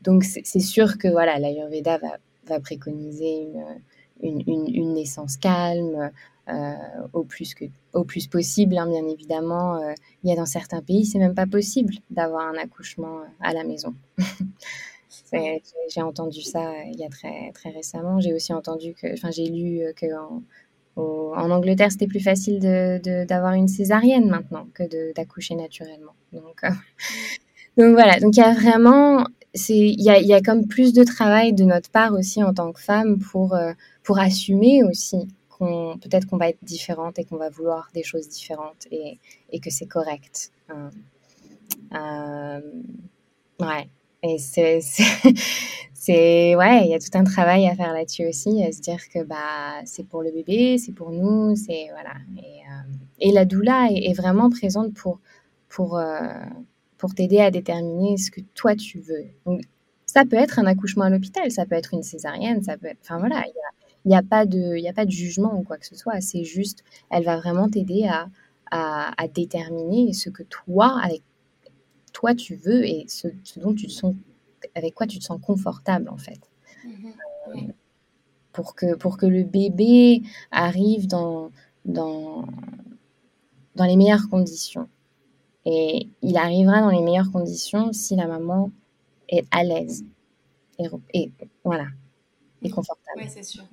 donc c'est sûr que voilà, l'Ayurveda va, va préconiser une, une, une, naissance calme, au, plus que, au plus possible, hein, bien évidemment. Euh, il y a dans certains pays, c'est même pas possible d'avoir un accouchement euh, à la maison. j'ai entendu ça il y a très, très récemment. J'ai aussi entendu que, enfin, j'ai lu que en, Angleterre, c'était plus facile d'avoir une césarienne maintenant que d'accoucher naturellement. Donc, donc voilà. Donc il y a vraiment, il y a, y a comme plus de travail de notre part aussi en tant que femme pour, pour assumer aussi peut-être qu'on va être différente et qu'on va vouloir des choses différentes et, et que c'est correct. Euh, euh, ouais. Et (laughs) c'est, c'est, ouais, il y a tout un travail à faire là-dessus aussi, à se dire que bah c'est pour le bébé, c'est pour nous, c'est voilà. Et, euh, et la doula est, vraiment présente pour pour pour t'aider à déterminer ce que toi tu veux. Donc ça peut être un accouchement à l'hôpital, ça peut être une césarienne, ça peut être, enfin voilà, il y a il n'y a, pas de, a pas de jugement ou quoi que ce soit. C'est juste, elle va vraiment t'aider à, à, déterminer ce que toi, avec toi, tu veux et ce, dont tu te sens, avec quoi tu te sens confortable, en fait. Mm-hmm. Euh, pour, que, pour que le bébé arrive dans, dans, dans les meilleures conditions. Et il arrivera dans les meilleures conditions si la maman est à l'aise. Et, et, voilà, confortable. Oui, c'est sûr.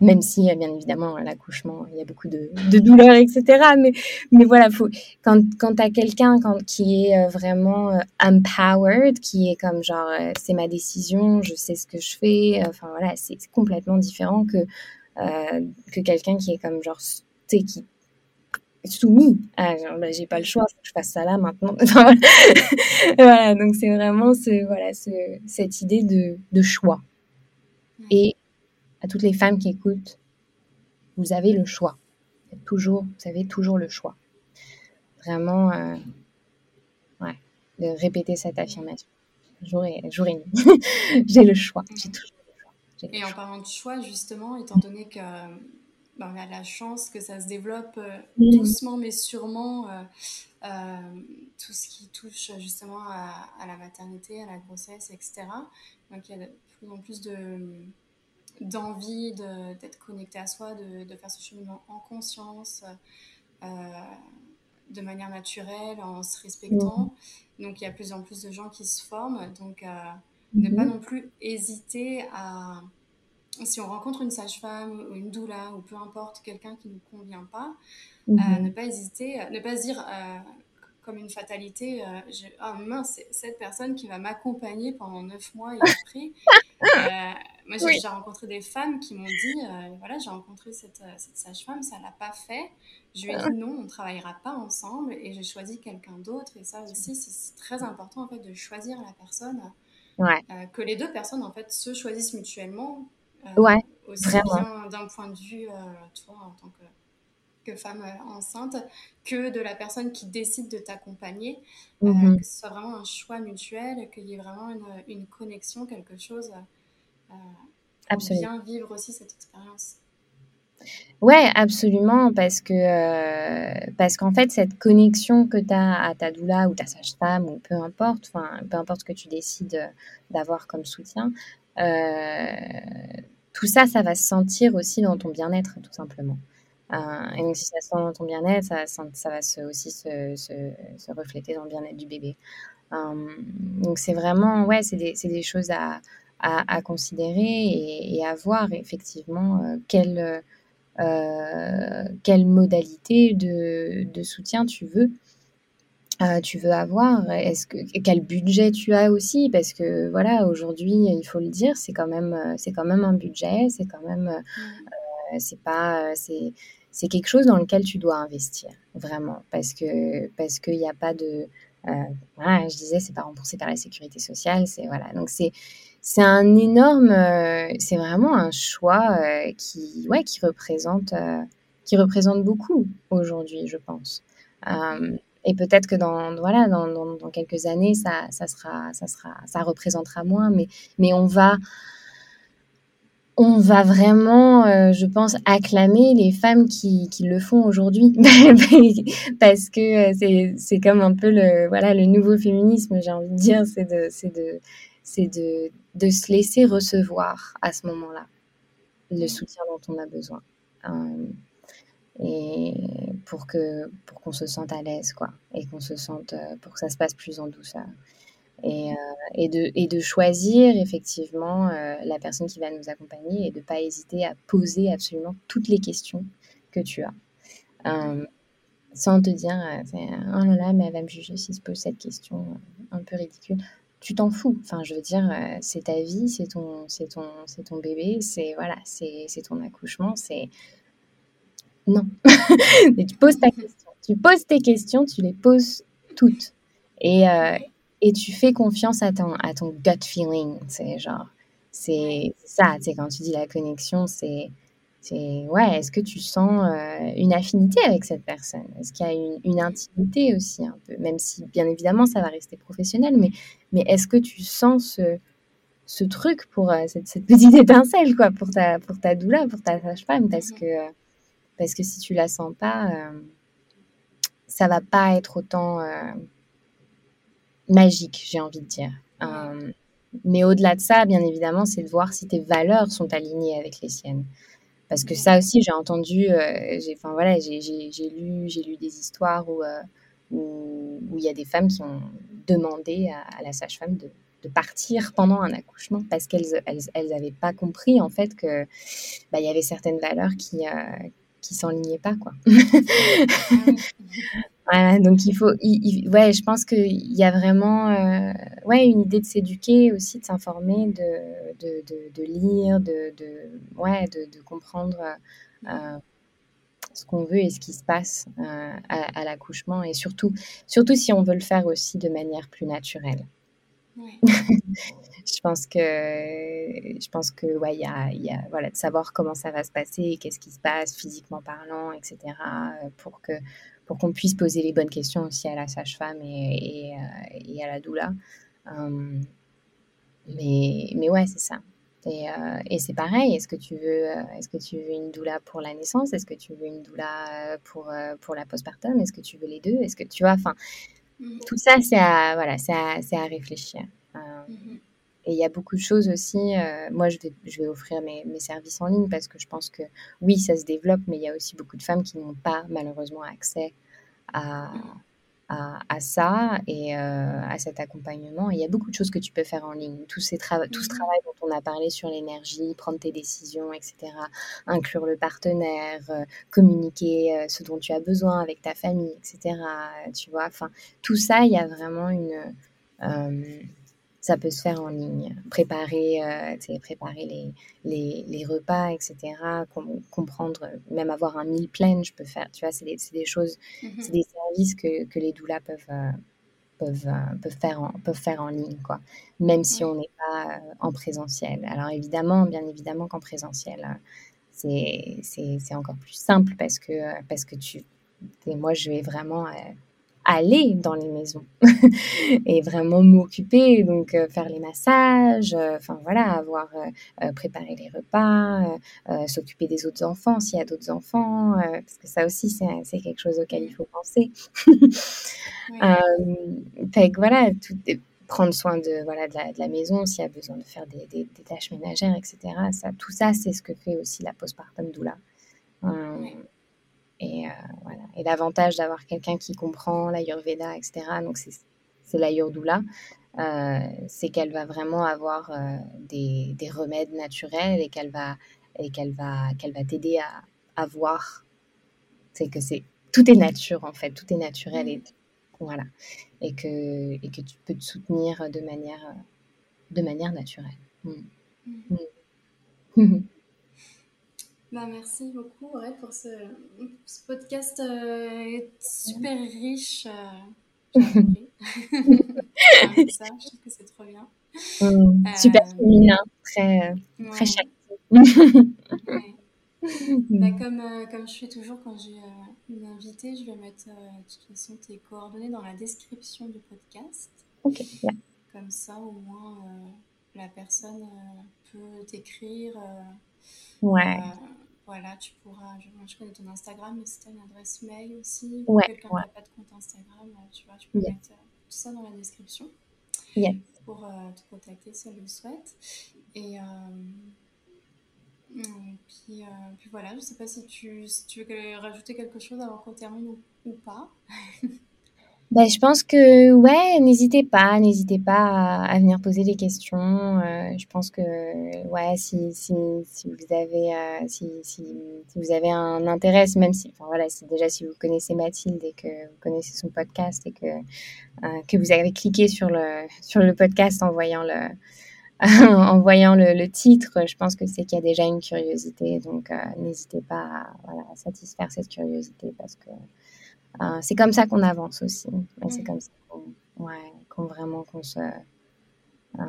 Même si, euh, bien évidemment, l'accouchement, il y a beaucoup de, de douleurs, etc. Mais, mais voilà, faut, quand, quand tu as quelqu'un qui est euh, vraiment euh, empowered, qui est comme genre, c'est ma décision, je sais ce que je fais, enfin voilà, c'est complètement différent que, que quelqu'un qui est comme genre, tu sais, qui soumis à genre, bah, j'ai pas le choix, faut que je fasse ça là maintenant. (laughs) voilà, donc c'est vraiment ce, voilà, ce, cette idée de, de choix. Et à toutes les femmes qui écoutent, vous avez le choix. Toujours, vous avez toujours le choix. Vraiment, euh, ouais, de répéter cette affirmation. Jour et, jour et nuit. (laughs) J'ai le choix. J'ai toujours le choix. Et en parlant de choix, justement, étant donné que ben, on a la chance que ça se développe euh, mm. doucement mais sûrement, euh, tout ce qui touche justement à, à, la maternité, à la grossesse, etc. Donc il y a plus en plus de d'envie d'être connecté à soi, de, de, faire ce cheminement en conscience, euh, de manière naturelle, en se respectant. Mhm. Donc il y a de plus en plus de gens qui se forment. Donc euh, ne pas non plus hésiter à... Si on rencontre une sage-femme ou une doula ou peu importe, quelqu'un qui ne nous convient pas, euh, mhm. ne pas hésiter, ne pas se dire comme une fatalité. Oh mince, cette personne qui va m'accompagner pendant neuf mois et après. (laughs) Euh, moi, j'ai rencontré des femmes qui m'ont dit euh, voilà, j'ai rencontré cette, cette sage-femme, ça l'a pas fait. Je lui ai dit non, on ne travaillera pas ensemble et j'ai choisi quelqu'un d'autre. Et ça aussi, c'est très important en fait de choisir la personne. Ouais. que les deux personnes en fait se choisissent mutuellement. ouais. Aussi bien d'un point de vue, toi, en tant que que femme enceinte que de la personne qui décide de t'accompagner, Mhm. que ce soit vraiment un choix mutuel, qu'il y ait vraiment une, une connexion, quelque chose pour Absolument. bien vivre aussi cette expérience. Ouais, absolument, parce que euh, parce qu'en fait, cette connexion que tu as à ta doula ou ta sage-femme ou peu importe, enfin peu importe ce que tu décides d'avoir comme soutien, euh, tout ça, ça va se sentir aussi dans ton bien-être, tout simplement. Euh, et donc, si ça se sent dans ton bien-être, ça, ça, va se, aussi se, se, se, refléter dans le bien-être du bébé. Euh, donc, c'est vraiment, ouais, c'est des, des, choses à, à, à considérer et, et, à voir effectivement euh, quelle quelle modalité de, de, soutien tu veux. Tu veux avoir Est-ce que quel budget tu as aussi? Parce que voilà, aujourd'hui, il faut le dire, c'est quand même c'est quand même un budget, c'est quand même euh, c'est pas c'est c'est quelque chose dans lequel tu dois investir vraiment parce que parce qu'il n'y a pas de euh, je disais c'est pas remboursé par la sécurité sociale, c'est voilà donc c'est c'est un énorme, euh, c'est vraiment un choix euh, qui, ouais, qui représente, euh, qui représente beaucoup aujourd'hui, je pense. et peut-être que dans, voilà, dans, dans, dans, quelques années, ça, ça sera, ça sera, ça représentera moins, mais, mais on va, on va vraiment, euh, je pense, acclamer les femmes qui, qui le font aujourd'hui. (laughs) Parce que c'est comme un peu le, voilà, le nouveau féminisme, j'ai envie de dire, c'est de, de, de, de se laisser recevoir à ce moment-là le soutien dont on a besoin. Euh, et pour que pour qu'on se sente à l'aise quoi et qu'on se sente euh, pour que ça se passe plus en douceur et, euh, et, de, choisir effectivement euh, la personne qui va nous accompagner et de ne pas hésiter à poser absolument toutes les questions que tu as. Euh, sans te dire, oh là là, mais elle va me juger si je pose cette question un peu ridicule. Tu t'en fous. Enfin, je veux dire, c'est ta vie, c'est ton, c'est ton, c'est ton bébé, c'est voilà, c'est, c'est ton accouchement, c'est non. (laughs) mais tu poses ta question. Tu poses tes questions, tu les poses toutes. Et, et tu fais confiance à ton, à ton gut feeling. C'est genre, c'est ça, sais, quand tu dis la connexion, c'est, c'est ouais, est-ce que tu sens euh, une affinité avec cette personne? Est-ce qu'il y a une, une, intimité aussi un peu? Même si, bien évidemment, ça va rester professionnel, mais, mais est-ce que tu sens ce, ce truc pour euh, cette, cette, petite (laughs) étincelle, quoi, pour ta, pour ta doula, pour ta sage-femme? Parce que, euh, parce que si tu la sens pas, ça va pas être autant magique, j'ai envie de dire. Euh, mais au-delà de ça, bien évidemment, c'est de voir si tes valeurs sont alignées avec les siennes. Parce que ça aussi, j'ai entendu, euh, j'ai, enfin voilà, j'ai, lu, j'ai lu des histoires où euh, où il y a des femmes qui ont demandé à, à la sage-femme de, de, partir pendant un accouchement parce qu'elles elles, elles avaient pas compris en fait que bah, il y avait certaines valeurs qui qui s'enlignaient pas quoi. (laughs) Voilà, donc il faut, il, il, ouais, je pense qu'il y a vraiment, euh, ouais, une idée de s'éduquer aussi, de s'informer, de, de, de, de, lire, de, de ouais, de, de comprendre euh, ce qu'on veut et ce qui se passe euh, à, à l'accouchement, et surtout, surtout si on veut le faire aussi de manière plus naturelle. Ouais. (laughs) je pense que, je pense que, ouais, il y a, y a, voilà, de savoir comment ça va se passer, qu'est-ce qui se passe physiquement parlant, etc., pour que pour qu'on puisse poser les bonnes questions aussi à la sage-femme et, et, euh, et, à la doula. Euh, mais, mais ouais, c'est ça. Et, euh, et c'est pareil, est-ce que, tu veux, est-ce que tu veux une doula pour la naissance? Est-ce que tu veux une doula pour, pour la postpartum? Est-ce que tu veux les deux? Est-ce que tu vois, enfin, mm-hmm. tout ça, c'est à, voilà, c'est à, c'est à réfléchir. Mm-hmm. Et il y a beaucoup de choses aussi. Euh, moi, je vais, je vais offrir mes, mes, services en ligne parce que je pense que oui, ça se développe, mais il y a aussi beaucoup de femmes qui n'ont pas malheureusement accès à, à, à ça et euh, à cet accompagnement. Et il y a beaucoup de choses que tu peux faire en ligne. Tout, ces tra tout ce travail dont on a parlé sur l'énergie, prendre tes décisions, etc., inclure le partenaire, euh, communiquer ce dont tu as besoin avec ta famille, etc. Tu vois, enfin, tout ça, il y a vraiment une ça peut se faire en ligne. Préparer, euh, préparer les, les, les, repas, etc. Com comprendre, même avoir un meal plan, je peux faire. Tu vois, c'est des, des, choses, mm -hmm. c'est des services que, que les doulas peuvent, euh, peuvent, euh, peuvent, faire en, peuvent faire en ligne, quoi. Même si on n'est pas en présentiel. Alors évidemment, bien évidemment qu'en présentiel, c'est encore plus simple parce que, parce que tu, et moi, je vais vraiment aller dans les maisons (laughs) et vraiment m'occuper, donc euh, faire les massages, euh, enfin voilà, avoir euh, préparé les repas, s'occuper des autres enfants s'il y a d'autres enfants, parce que ça aussi c'est quelque chose auquel il faut penser. (laughs) fait que voilà, tout, prendre soin de voilà de la, maison s'il y a besoin de faire des, des, tâches ménagères, etc. Ça, tout ça, c'est ce que fait aussi la postpartum doula. Et euh, voilà. Et l'avantage d'avoir quelqu'un qui comprend l'Ayurveda, etc. Donc c'est l'Ayurdoula. Euh, c'est qu'elle va vraiment avoir euh, des, des, remèdes naturels et qu'elle va et qu'elle va qu'elle va t'aider à, à, voir. C'est que c'est tout est nature en fait, tout est naturel et voilà et que et que tu peux te soutenir de manière de manière naturelle. Mm. Mm. (laughs) Bah, merci beaucoup pour ce, ce podcast euh, super riche. Euh, (laughs) (laughs) ça, je trouve que c'est trop bien. Mm, super euh, féminin, très, très chouette. (laughs) Bah, comme, comme je fais toujours quand j'ai une invitée, je vais mettre de toute façon tes coordonnées dans la description du podcast. Ok. Comme ça, au moins, la personne peut t'écrire. Ouais. Voilà, tu pourras. Je, je, connais ton Instagram, mais si tu as une adresse mail aussi, ouais, quelqu'un qui n'a pas de compte Instagram, euh, tu vois, tu peux mettre euh, tout ça dans la description pour euh, te contacter si elle le souhaite. Et, puis, puis, voilà, je ne sais pas si tu, si tu veux rajouter quelque chose avant qu'on termine ou pas. (laughs) Ben, je pense que ouais, n'hésitez pas, n'hésitez pas à, venir poser des questions. Euh, je pense que ouais, si, si, si vous avez euh, si, si, si, vous avez un intérêt, même si enfin voilà, si déjà si vous connaissez Mathilde et que vous connaissez son podcast et que euh, que vous avez cliqué sur le sur le podcast en voyant le (laughs) en voyant le, le, titre, je pense que c'est qu'il y a déjà une curiosité. Donc n'hésitez pas à, voilà, à satisfaire cette curiosité parce que euh, c'est comme ça qu'on avance aussi. C'est comme ça qu'on ouais, vraiment qu'on se euh,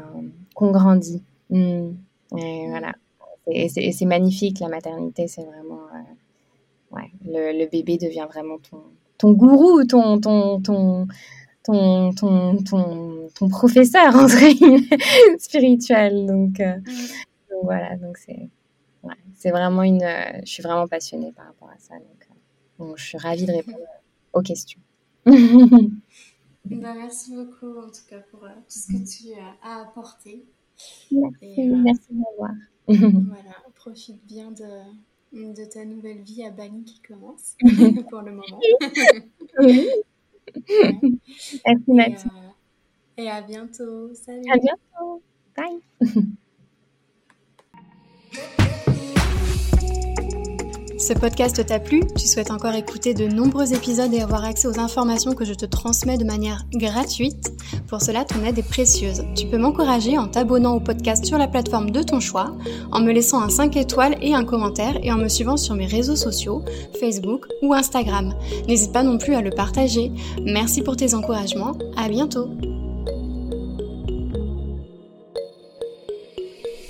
qu'on grandit. Mm. Et voilà. Et c'est magnifique la maternité. C'est vraiment euh, ouais, le, le, bébé devient vraiment ton ton gourou, ton ton ton ton, ton, ton, ton professeur (laughs) spirituel. Donc, mm. donc, voilà, donc c'est ouais, c'est vraiment une. je suis vraiment passionnée par rapport à ça. Donc, donc je suis ravie de répondre aux questions. Bah, merci beaucoup en tout cas pour euh, tout ce que tu as apporté. Merci, euh, merci d'avoir. (laughs) voilà, profite bien de, de, ta nouvelle vie à Bali qui commence (laughs) pour le moment. (laughs) Merci, et, euh, et à bientôt. Salut. À bientôt. Bye. Ce podcast t'a plu Tu souhaites encore écouter de nombreux épisodes et avoir accès aux informations que je te transmets de manière gratuite Pour cela, ton aide est précieuse. Tu peux m'encourager en t'abonnant au podcast sur la plateforme de ton choix, en me laissant un 5 étoiles et un commentaire et en me suivant sur mes réseaux sociaux, Facebook ou Instagram. N'hésite pas non plus à le partager. Merci pour tes encouragements. À bientôt